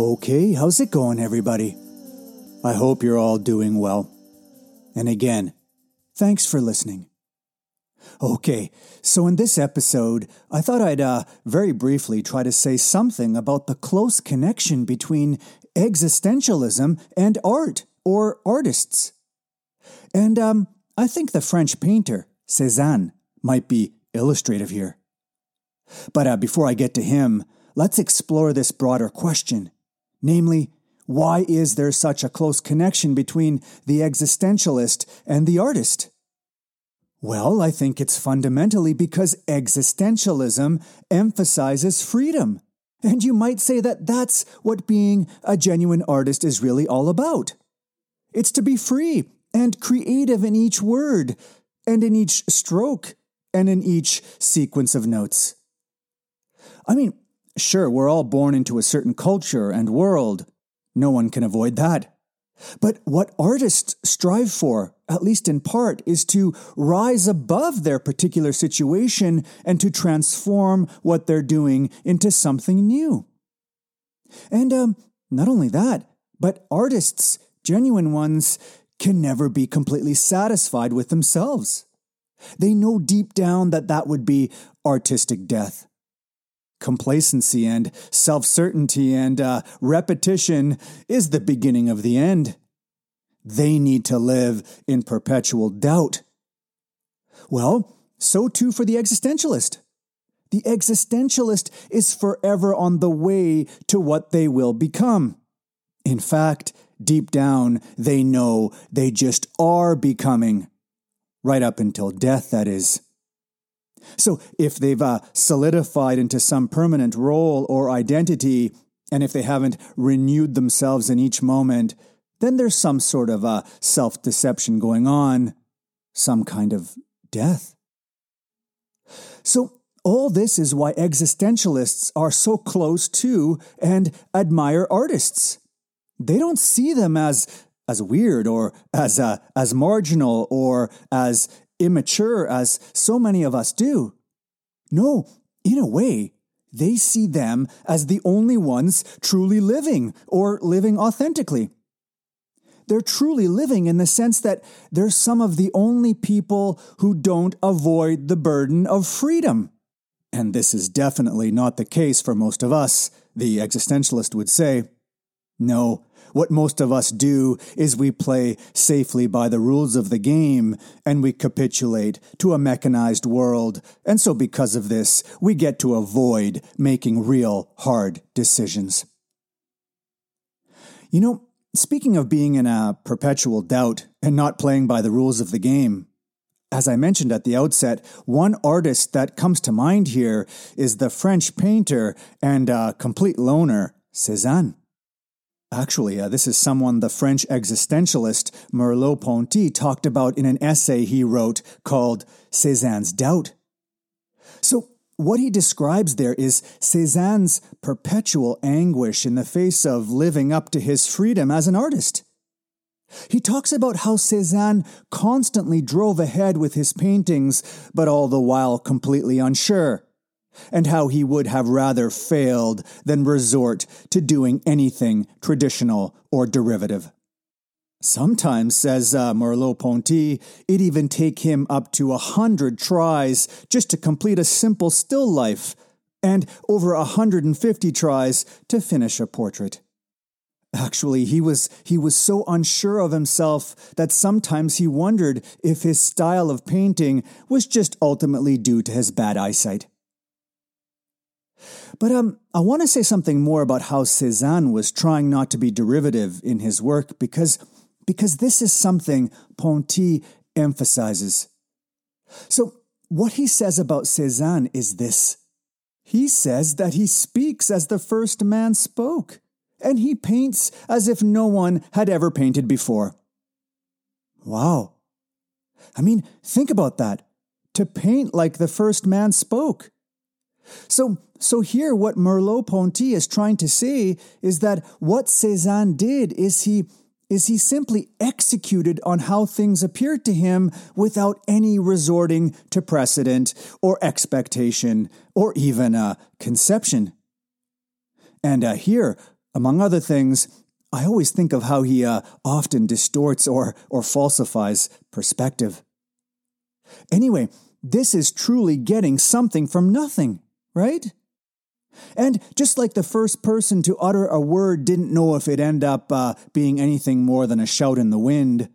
Okay, how's it going, everybody? I hope you're all doing well. And again, thanks for listening. Okay, so in this episode, I thought I'd uh, very briefly try to say something about the close connection between existentialism and art, or artists. And um, I think the French painter, Cézanne, might be illustrative here. But uh, before I get to him, let's explore this broader question namely, why is there such a close connection between the existentialist and the artist? Well, I think it's fundamentally because existentialism emphasizes freedom. And you might say that that's what being a genuine artist is really all about. It's to be free and creative in each word, and in each stroke, and in each sequence of notes. I mean, sure, we're all born into a certain culture and world. No one can avoid that. But what artists strive for, at least in part, is to rise above their particular situation and to transform what they're doing into something new. And um, not only that, but artists, genuine ones, can never be completely satisfied with themselves. They know deep down that that would be artistic death. Complacency and self certainty and uh, repetition is the beginning of the end. They need to live in perpetual doubt. Well, so too for the existentialist. The existentialist is forever on the way to what they will become. In fact, deep down, they know they just are becoming. Right up until death, that is. So, if they've uh, solidified into some permanent role or identity, and if they haven't renewed themselves in each moment, then there's some sort of a self deception going on, some kind of death. So, all this is why existentialists are so close to and admire artists. They don't see them as as weird or as uh, as marginal or as immature as so many of us do. No, in a way, they see them as the only ones truly living or living authentically. They're truly living in the sense that they're some of the only people who don't avoid the burden of freedom. And this is definitely not the case for most of us, the existentialist would say. No, what most of us do is we play safely by the rules of the game and we capitulate to a mechanized world. And so, because of this, we get to avoid making real hard decisions. You know, speaking of being in a perpetual doubt and not playing by the rules of the game, as I mentioned at the outset, one artist that comes to mind here is the French painter and uh, complete loner, Cézanne. Actually, uh, this is someone the French existentialist Merleau Ponty talked about in an essay he wrote called Cézanne's Doubt. So, what he describes there is Cézanne's perpetual anguish in the face of living up to his freedom as an artist. He talks about how Cézanne constantly drove ahead with his paintings, but all the while completely unsure and how he would have rather failed than resort to doing anything traditional or derivative. Sometimes, says uh, Merleau Ponty, it even take him up to a hundred tries just to complete a simple still life, and over a hundred and fifty tries to finish a portrait. Actually, he was he was so unsure of himself that sometimes he wondered if his style of painting was just ultimately due to his bad eyesight. But um, I want to say something more about how Cézanne was trying not to be derivative in his work because, because this is something Ponty emphasizes. So, what he says about Cézanne is this he says that he speaks as the first man spoke, and he paints as if no one had ever painted before. Wow. I mean, think about that. To paint like the first man spoke. So, so here what Merleau-Ponty is trying to say is that what Cézanne did is he is he simply executed on how things appeared to him without any resorting to precedent or expectation or even a conception. And uh, here, Among other things, I always think of how he uh, often distorts or, or falsifies perspective. Anyway, this is truly getting something from nothing, right? And just like the first person to utter a word didn't know if it'd end up uh, being anything more than a shout in the wind,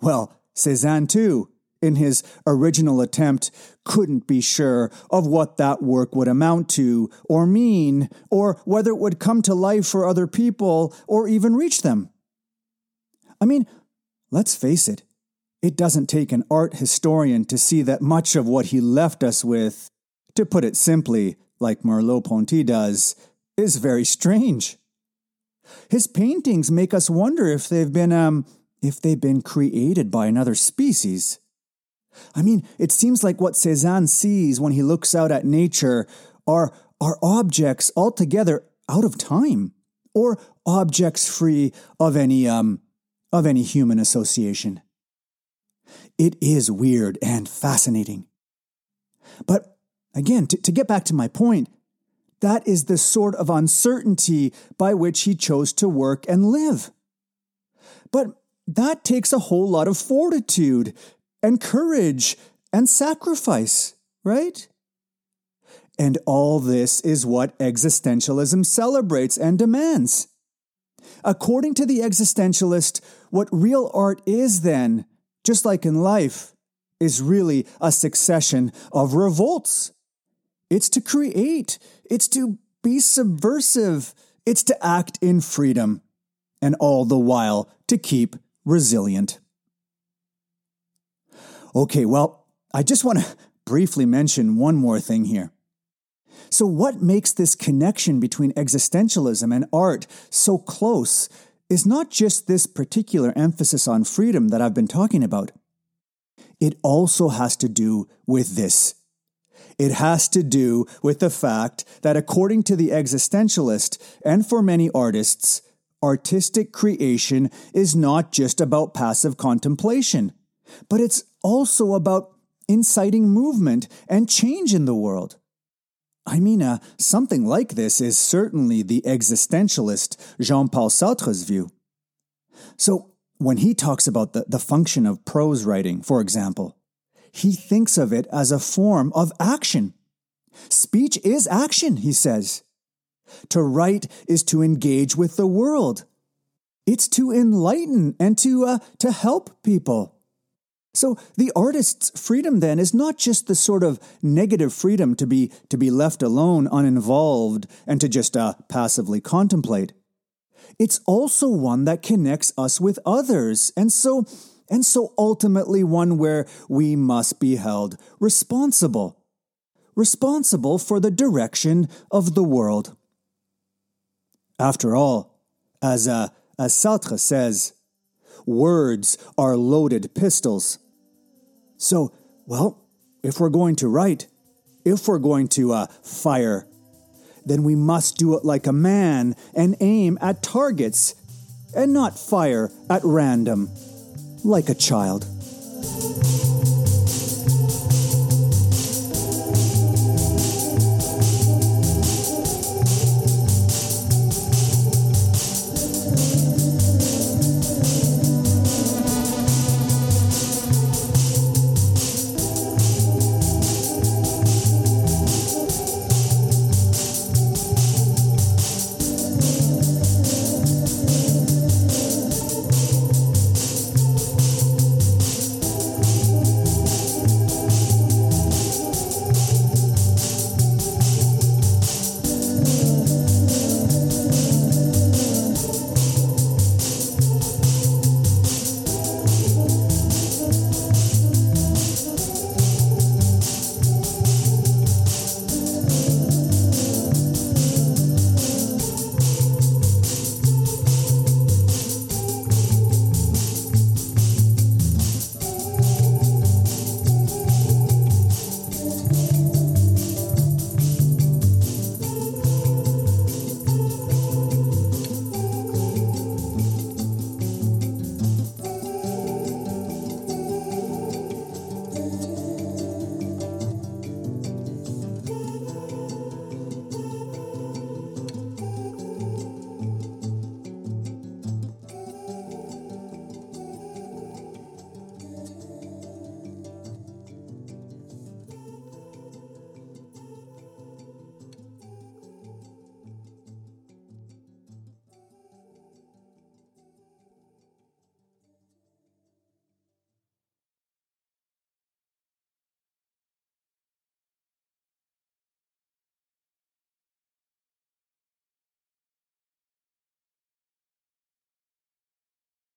well, Cezanne too, in his original attempt, couldn't be sure of what that work would amount to or mean, or whether it would come to life for other people or even reach them. I mean, let's face it, it doesn't take an art historian to see that much of what he left us with, to put it simply, like Merleau-Ponty does, is very strange. His paintings make us wonder if they've been, um, if they've been created by another species. I mean, it seems like what Cezanne sees when he looks out at nature are, are objects altogether out of time, or objects free of any, um, of any human association. It is weird and fascinating. But Again, to, to get back to my point, that is the sort of uncertainty by which he chose to work and live. But that takes a whole lot of fortitude and courage and sacrifice, right? And all this is what existentialism celebrates and demands. According to the existentialist, what real art is, then, just like in life, is really a succession of revolts it's to create, it's to be subversive, it's to act in freedom, and all the while to keep resilient. Okay, well, I just want to briefly mention one more thing here. So, what makes this connection between existentialism and art so close is not just this particular emphasis on freedom that I've been talking about. It also has to do with this it has to do with the fact that, according to the existentialist and for many artists, artistic creation is not just about passive contemplation, but it's also about inciting movement and change in the world. I mean, uh, something like this is certainly the existentialist Jean Paul Sartre's view. So, when he talks about the, the function of prose writing, for example, he thinks of it as a form of action. Speech is action, he says. To write is to engage with the world. It's to enlighten and to, uh, to help people. So the artist's freedom then is not just the sort of negative freedom to be, to be left alone, uninvolved, and to just uh, passively contemplate. It's also one that connects us with others. And so and so ultimately one where we must be held responsible, responsible for the direction of the world. After all, as, uh, as Sartre says, words are loaded pistols. So, well, if we're going to write, if we're going to uh, fire, then we must do it like a man and aim at targets and not fire at random like a child.